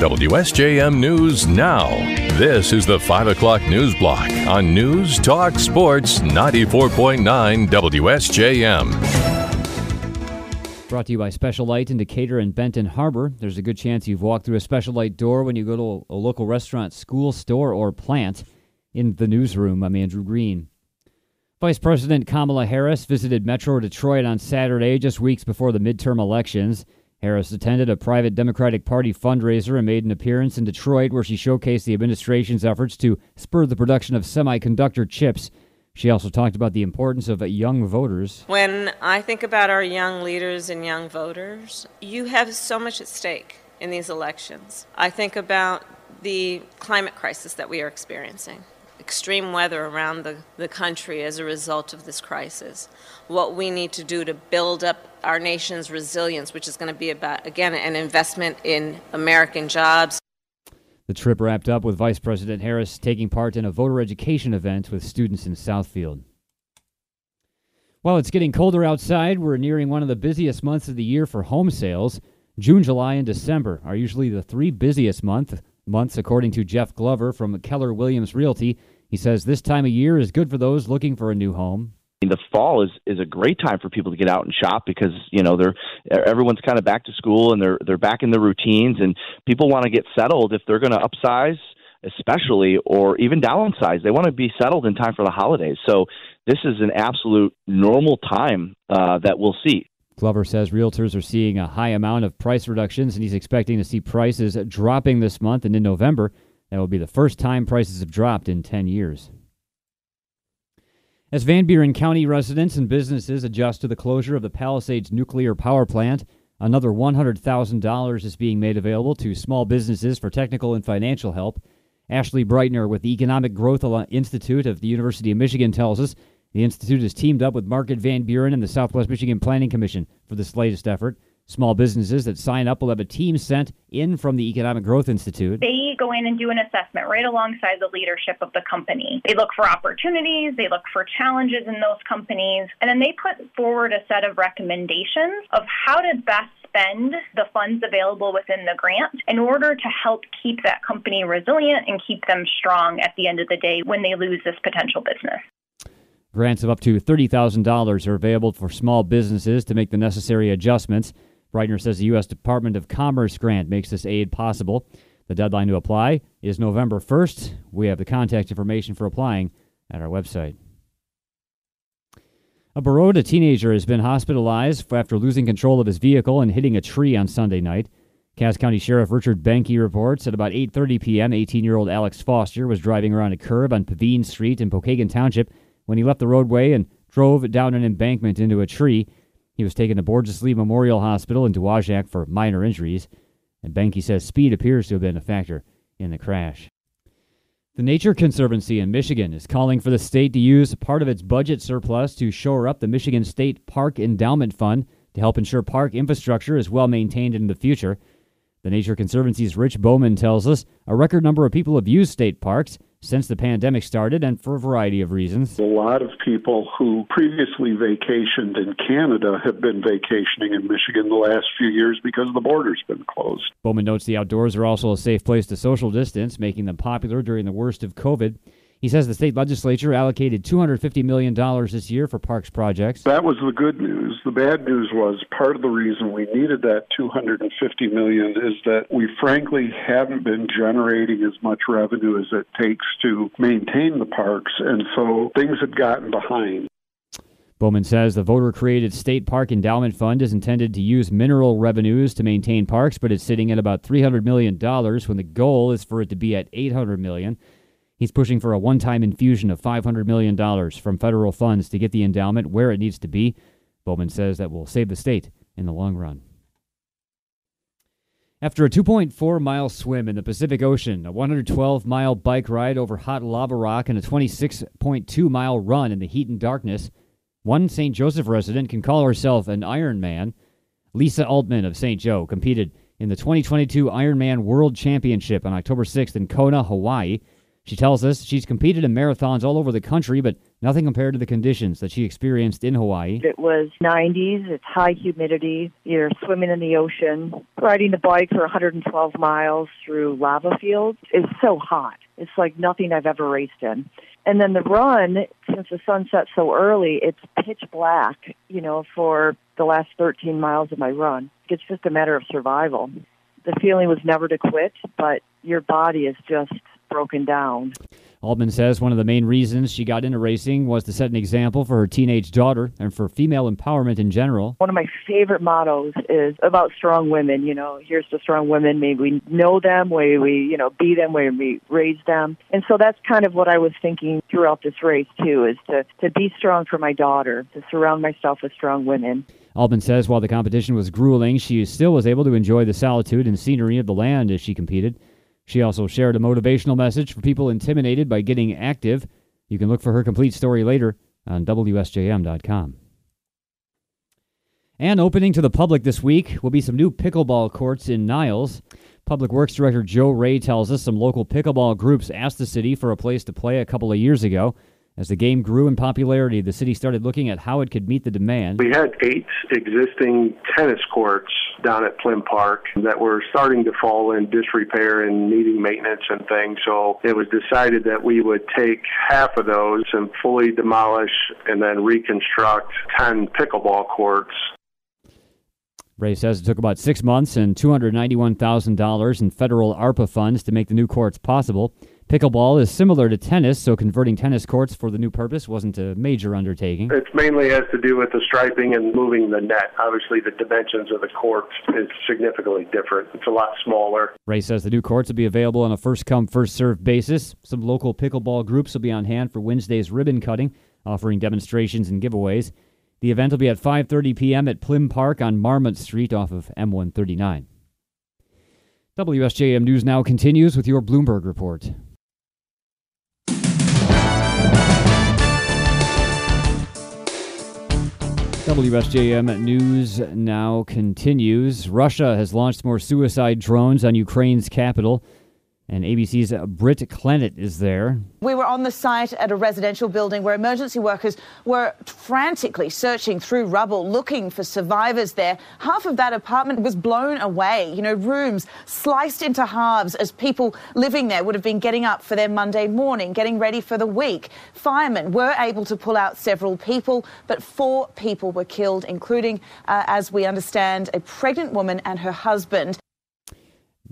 WSJM News Now. This is the 5 o'clock news block on News Talk Sports 94.9 WSJM. Brought to you by Special Light in Decatur and Benton Harbor. There's a good chance you've walked through a Special Light door when you go to a local restaurant, school, store, or plant. In the newsroom, I'm Andrew Green. Vice President Kamala Harris visited Metro Detroit on Saturday, just weeks before the midterm elections. Harris attended a private Democratic Party fundraiser and made an appearance in Detroit where she showcased the administration's efforts to spur the production of semiconductor chips. She also talked about the importance of young voters. When I think about our young leaders and young voters, you have so much at stake in these elections. I think about the climate crisis that we are experiencing extreme weather around the, the country as a result of this crisis. What we need to do to build up our nation's resilience, which is going to be about, again, an investment in American jobs. The trip wrapped up with Vice President Harris taking part in a voter education event with students in Southfield. While it's getting colder outside, we're nearing one of the busiest months of the year for home sales. June, July, and December are usually the three busiest month, months, according to Jeff Glover from Keller Williams Realty. He says this time of year is good for those looking for a new home. The fall is is a great time for people to get out and shop because you know they're everyone's kind of back to school and they're they're back in their routines and people want to get settled if they're going to upsize especially or even downsize they want to be settled in time for the holidays so this is an absolute normal time uh, that we'll see Glover says realtors are seeing a high amount of price reductions and he's expecting to see prices dropping this month and in November that will be the first time prices have dropped in 10 years. As Van Buren County residents and businesses adjust to the closure of the Palisades nuclear power plant, another $100,000 is being made available to small businesses for technical and financial help. Ashley Breitner with the Economic Growth Institute of the University of Michigan tells us the institute has teamed up with Market Van Buren and the Southwest Michigan Planning Commission for this latest effort. Small businesses that sign up will have a team sent in from the Economic Growth Institute. They go in and do an assessment right alongside the leadership of the company. They look for opportunities, they look for challenges in those companies, and then they put forward a set of recommendations of how to best spend the funds available within the grant in order to help keep that company resilient and keep them strong at the end of the day when they lose this potential business. Grants of up to $30,000 are available for small businesses to make the necessary adjustments. Breitner says the U.S. Department of Commerce grant makes this aid possible. The deadline to apply is November 1st. We have the contact information for applying at our website. A Baroda teenager has been hospitalized after losing control of his vehicle and hitting a tree on Sunday night. Cass County Sheriff Richard Behnke reports at about 8:30 p.m. 18-year-old Alex Foster was driving around a curb on Pavine Street in Pokagon Township when he left the roadway and drove down an embankment into a tree. He was taken to Borgess-Lee Memorial Hospital in Dowagiac for minor injuries, and Behnke says speed appears to have been a factor in the crash. The Nature Conservancy in Michigan is calling for the state to use part of its budget surplus to shore up the Michigan State Park Endowment Fund to help ensure park infrastructure is well maintained in the future. The Nature Conservancy's Rich Bowman tells us a record number of people have used state parks, since the pandemic started and for a variety of reasons. A lot of people who previously vacationed in Canada have been vacationing in Michigan the last few years because the border's been closed. Bowman notes the outdoors are also a safe place to social distance, making them popular during the worst of COVID. He says the state legislature allocated $250 million this year for parks projects. That was the good news. The bad news was part of the reason we needed that 250 million is that we frankly haven't been generating as much revenue as it takes to maintain the parks, and so things had gotten behind. Bowman says the voter created State Park Endowment Fund is intended to use mineral revenues to maintain parks, but it's sitting at about $300 million when the goal is for it to be at $800 million. He's pushing for a one time infusion of $500 million from federal funds to get the endowment where it needs to be. Bowman says that will save the state in the long run. After a 2.4 mile swim in the Pacific Ocean, a 112 mile bike ride over hot lava rock, and a 26.2 mile run in the heat and darkness, One St. Joseph resident can call herself an Ironman. Lisa Altman of St. Joe competed in the 2022 Ironman World Championship on October 6th in Kona, Hawaii. She tells us she's competed in marathons all over the country, but nothing compared to the conditions that she experienced in Hawaii. It was 90s, it's high humidity, you're swimming in the ocean, riding the bike for 112 miles through lava fields. It's so hot. It's like nothing I've ever raced in. And then the run, since the sun sets so early, it's pitch black, you know, for the last 13 miles of my run. It's just a matter of survival. The feeling was never to quit, but your body is just broken down. Altman says one of the main reasons she got into racing was to set an example for her teenage daughter and for female empowerment in general. One of my favorite mottos is about strong women. You know, here's to strong women. May we know them, may we, you know, be them, may we raise them. And so that's kind of what I was thinking throughout this race, too, is to, to be strong for my daughter, to surround myself with strong women. Altman says while the competition was grueling, she still was able to enjoy the solitude and scenery of the land as she competed. She also shared a motivational message for people intimidated by getting active. You can look for her complete story later on WSJM.com. And opening to the public this week will be some new pickleball courts in Niles. Public Works Director Joe Ray tells us some local pickleball groups asked the city for a place to play a couple of years ago. As the game grew in popularity, the city started looking at how it could meet the demand. We had eight existing tennis courts down at Plym Park that were starting to fall in disrepair and needing maintenance and things. So it was decided that we would take half of those and fully demolish and then reconstruct 10 pickleball courts. Ray says it took about six months and $291,000 in federal ARPA funds to make the new courts possible. Pickleball is similar to tennis, so converting tennis courts for the new purpose wasn't a major undertaking. It mainly has to do with the striping and moving the net. Obviously, the dimensions of the court is significantly different. It's a lot smaller. Ray says the new courts will be available on a first come, first served basis. Some local pickleball groups will be on hand for Wednesday's ribbon cutting, offering demonstrations and giveaways. The event will be at 5:30 p.m. at Plym Park on Marmont Street off of M139. WSJM News now continues with your Bloomberg report. WSJM News now continues. Russia has launched more suicide drones on Ukraine's capital. And ABC's Britt Clennett is there. We were on the site at a residential building where emergency workers were frantically searching through rubble looking for survivors there. Half of that apartment was blown away. You know, rooms sliced into halves as people living there would have been getting up for their Monday morning, getting ready for the week. Firemen were able to pull out several people, but four people were killed, including, uh, as we understand, a pregnant woman and her husband.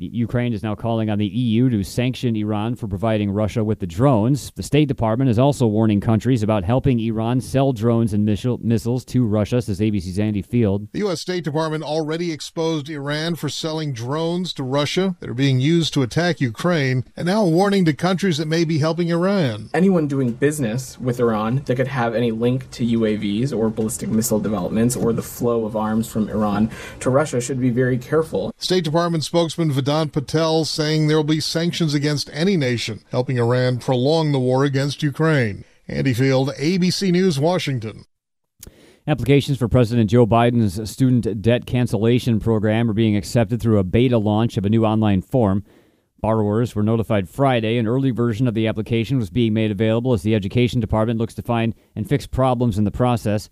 Ukraine is now calling on the EU to sanction Iran for providing Russia with the drones. The State Department is also warning countries about helping Iran sell drones and missiles to Russia, says ABC's Andy Field. The U.S. State Department already exposed Iran for selling drones to Russia that are being used to attack Ukraine, and now warning to countries that may be helping Iran. Anyone doing business with Iran that could have any link to UAVs or ballistic missile developments or the flow of arms from Iran to Russia should be very careful. State Department spokesman Vedant Patel saying there will be sanctions against any nation helping Iran prolong the war against Ukraine. Andy Field, ABC News, Washington. Applications for President Joe Biden's student debt cancellation program are being accepted through a beta launch of a new online form. Borrowers were notified Friday an early version of the application was being made available as the Education Department looks to find and fix problems in the process.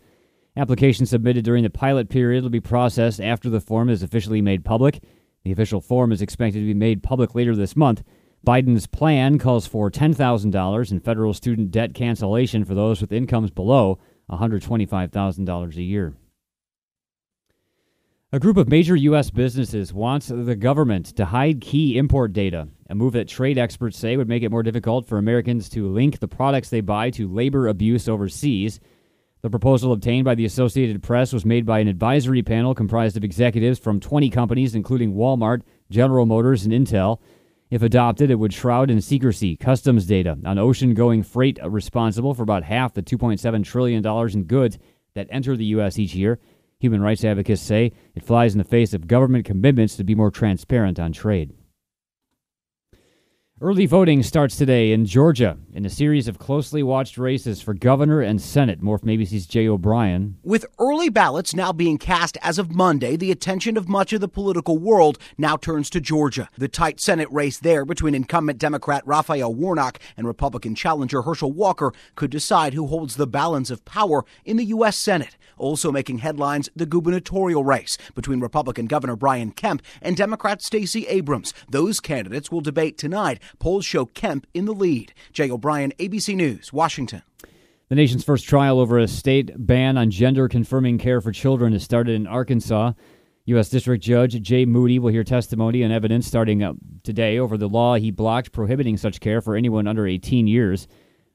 Applications submitted during the pilot period will be processed after the form is officially made public. The official form is expected to be made public later this month. Biden's plan calls for $10,000 in federal student debt cancellation for those with incomes below $125,000 a year. A group of major U.S. businesses wants the government to hide key import data, a move that trade experts say would make it more difficult for Americans to link the products they buy to labor abuse overseas. The proposal obtained by the Associated Press was made by an advisory panel comprised of executives from 20 companies, including Walmart, General Motors, and Intel. If adopted, it would shroud in secrecy customs data on ocean going freight responsible for about half the $2.7 trillion in goods that enter the U.S. each year. Human rights advocates say it flies in the face of government commitments to be more transparent on trade. Early voting starts today in Georgia in a series of closely watched races for governor and Senate. More from ABC's Jay O'Brien. With early ballots now being cast as of Monday, the attention of much of the political world now turns to Georgia. The tight Senate race there between incumbent Democrat Raphael Warnock and Republican challenger Herschel Walker could decide who holds the balance of power in the U.S. Senate. Also making headlines, the gubernatorial race between Republican Governor Brian Kemp and Democrat Stacey Abrams. Those candidates will debate tonight. Polls show Kemp in the lead. Jay O'Brien, ABC News, Washington. The nation's first trial over a state ban on gender confirming care for children has started in Arkansas. U.S. District Judge Jay Moody will hear testimony and evidence starting today over the law he blocked prohibiting such care for anyone under 18 years.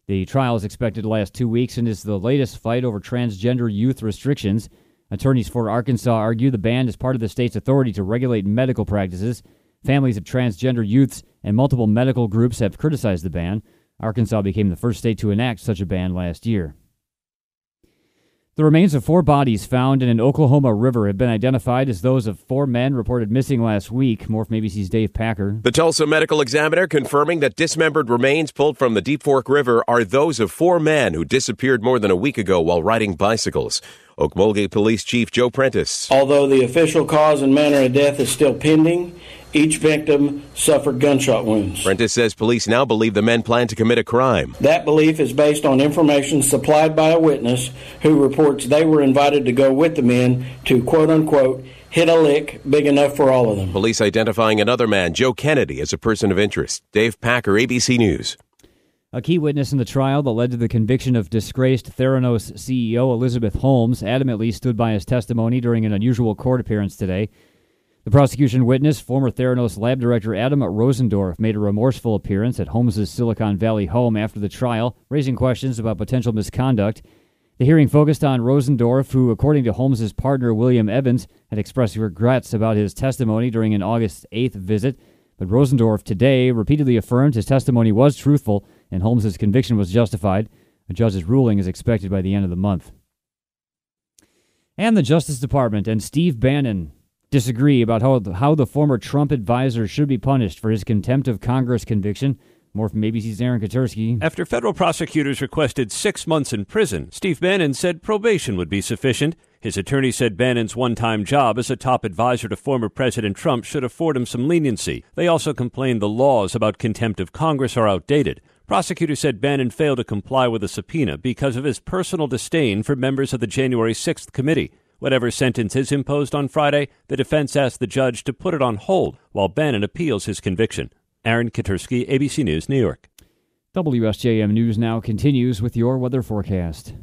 The trial is expected to last two weeks and is the latest fight over transgender youth restrictions. Attorneys for Arkansas argue the ban is part of the state's authority to regulate medical practices. Families of transgender youths and multiple medical groups have criticized the ban. Arkansas became the first state to enact such a ban last year. The remains of four bodies found in an Oklahoma river have been identified as those of four men reported missing last week. More from ABC's Dave Packer. The Tulsa Medical Examiner confirming that dismembered remains pulled from the Deep Fork River are those of four men who disappeared more than a week ago while riding bicycles. Okmulgee Police Chief Joe Prentice. Although the official cause and manner of death is still pending, each victim suffered gunshot wounds. Prentice says police now believe the men plan to commit a crime. That belief is based on information supplied by a witness who reports they were invited to go with the men to quote unquote hit a lick big enough for all of them. Police identifying another man, Joe Kennedy, as a person of interest. Dave Packer, ABC News. A key witness in the trial that led to the conviction of disgraced Theranos CEO Elizabeth Holmes adamantly stood by his testimony during an unusual court appearance today. The prosecution witness, former Theranos lab director Adam Rosendorff, made a remorseful appearance at Holmes' Silicon Valley home after the trial, raising questions about potential misconduct. The hearing focused on Rosendorff, who, according to Holmes' partner William Evans, had expressed regrets about his testimony during an August 8th visit. But Rosendorff today repeatedly affirmed his testimony was truthful and Holmes' conviction was justified. A judge's ruling is expected by the end of the month. And the Justice Department and Steve Bannon disagree about how, how the former Trump advisor should be punished for his contempt of Congress conviction. More from ABC's Aaron Katersky. After federal prosecutors requested six months in prison, Steve Bannon said probation would be sufficient. His attorney said Bannon's one time job as a top advisor to former President Trump should afford him some leniency. They also complained the laws about contempt of Congress are outdated. Prosecutors said Bannon failed to comply with a subpoena because of his personal disdain for members of the January 6th committee. Whatever sentence is imposed on Friday, the defense asked the judge to put it on hold while Bannon appeals his conviction. Aaron Katersky, ABC News, New York. WSJM News now continues with your weather forecast.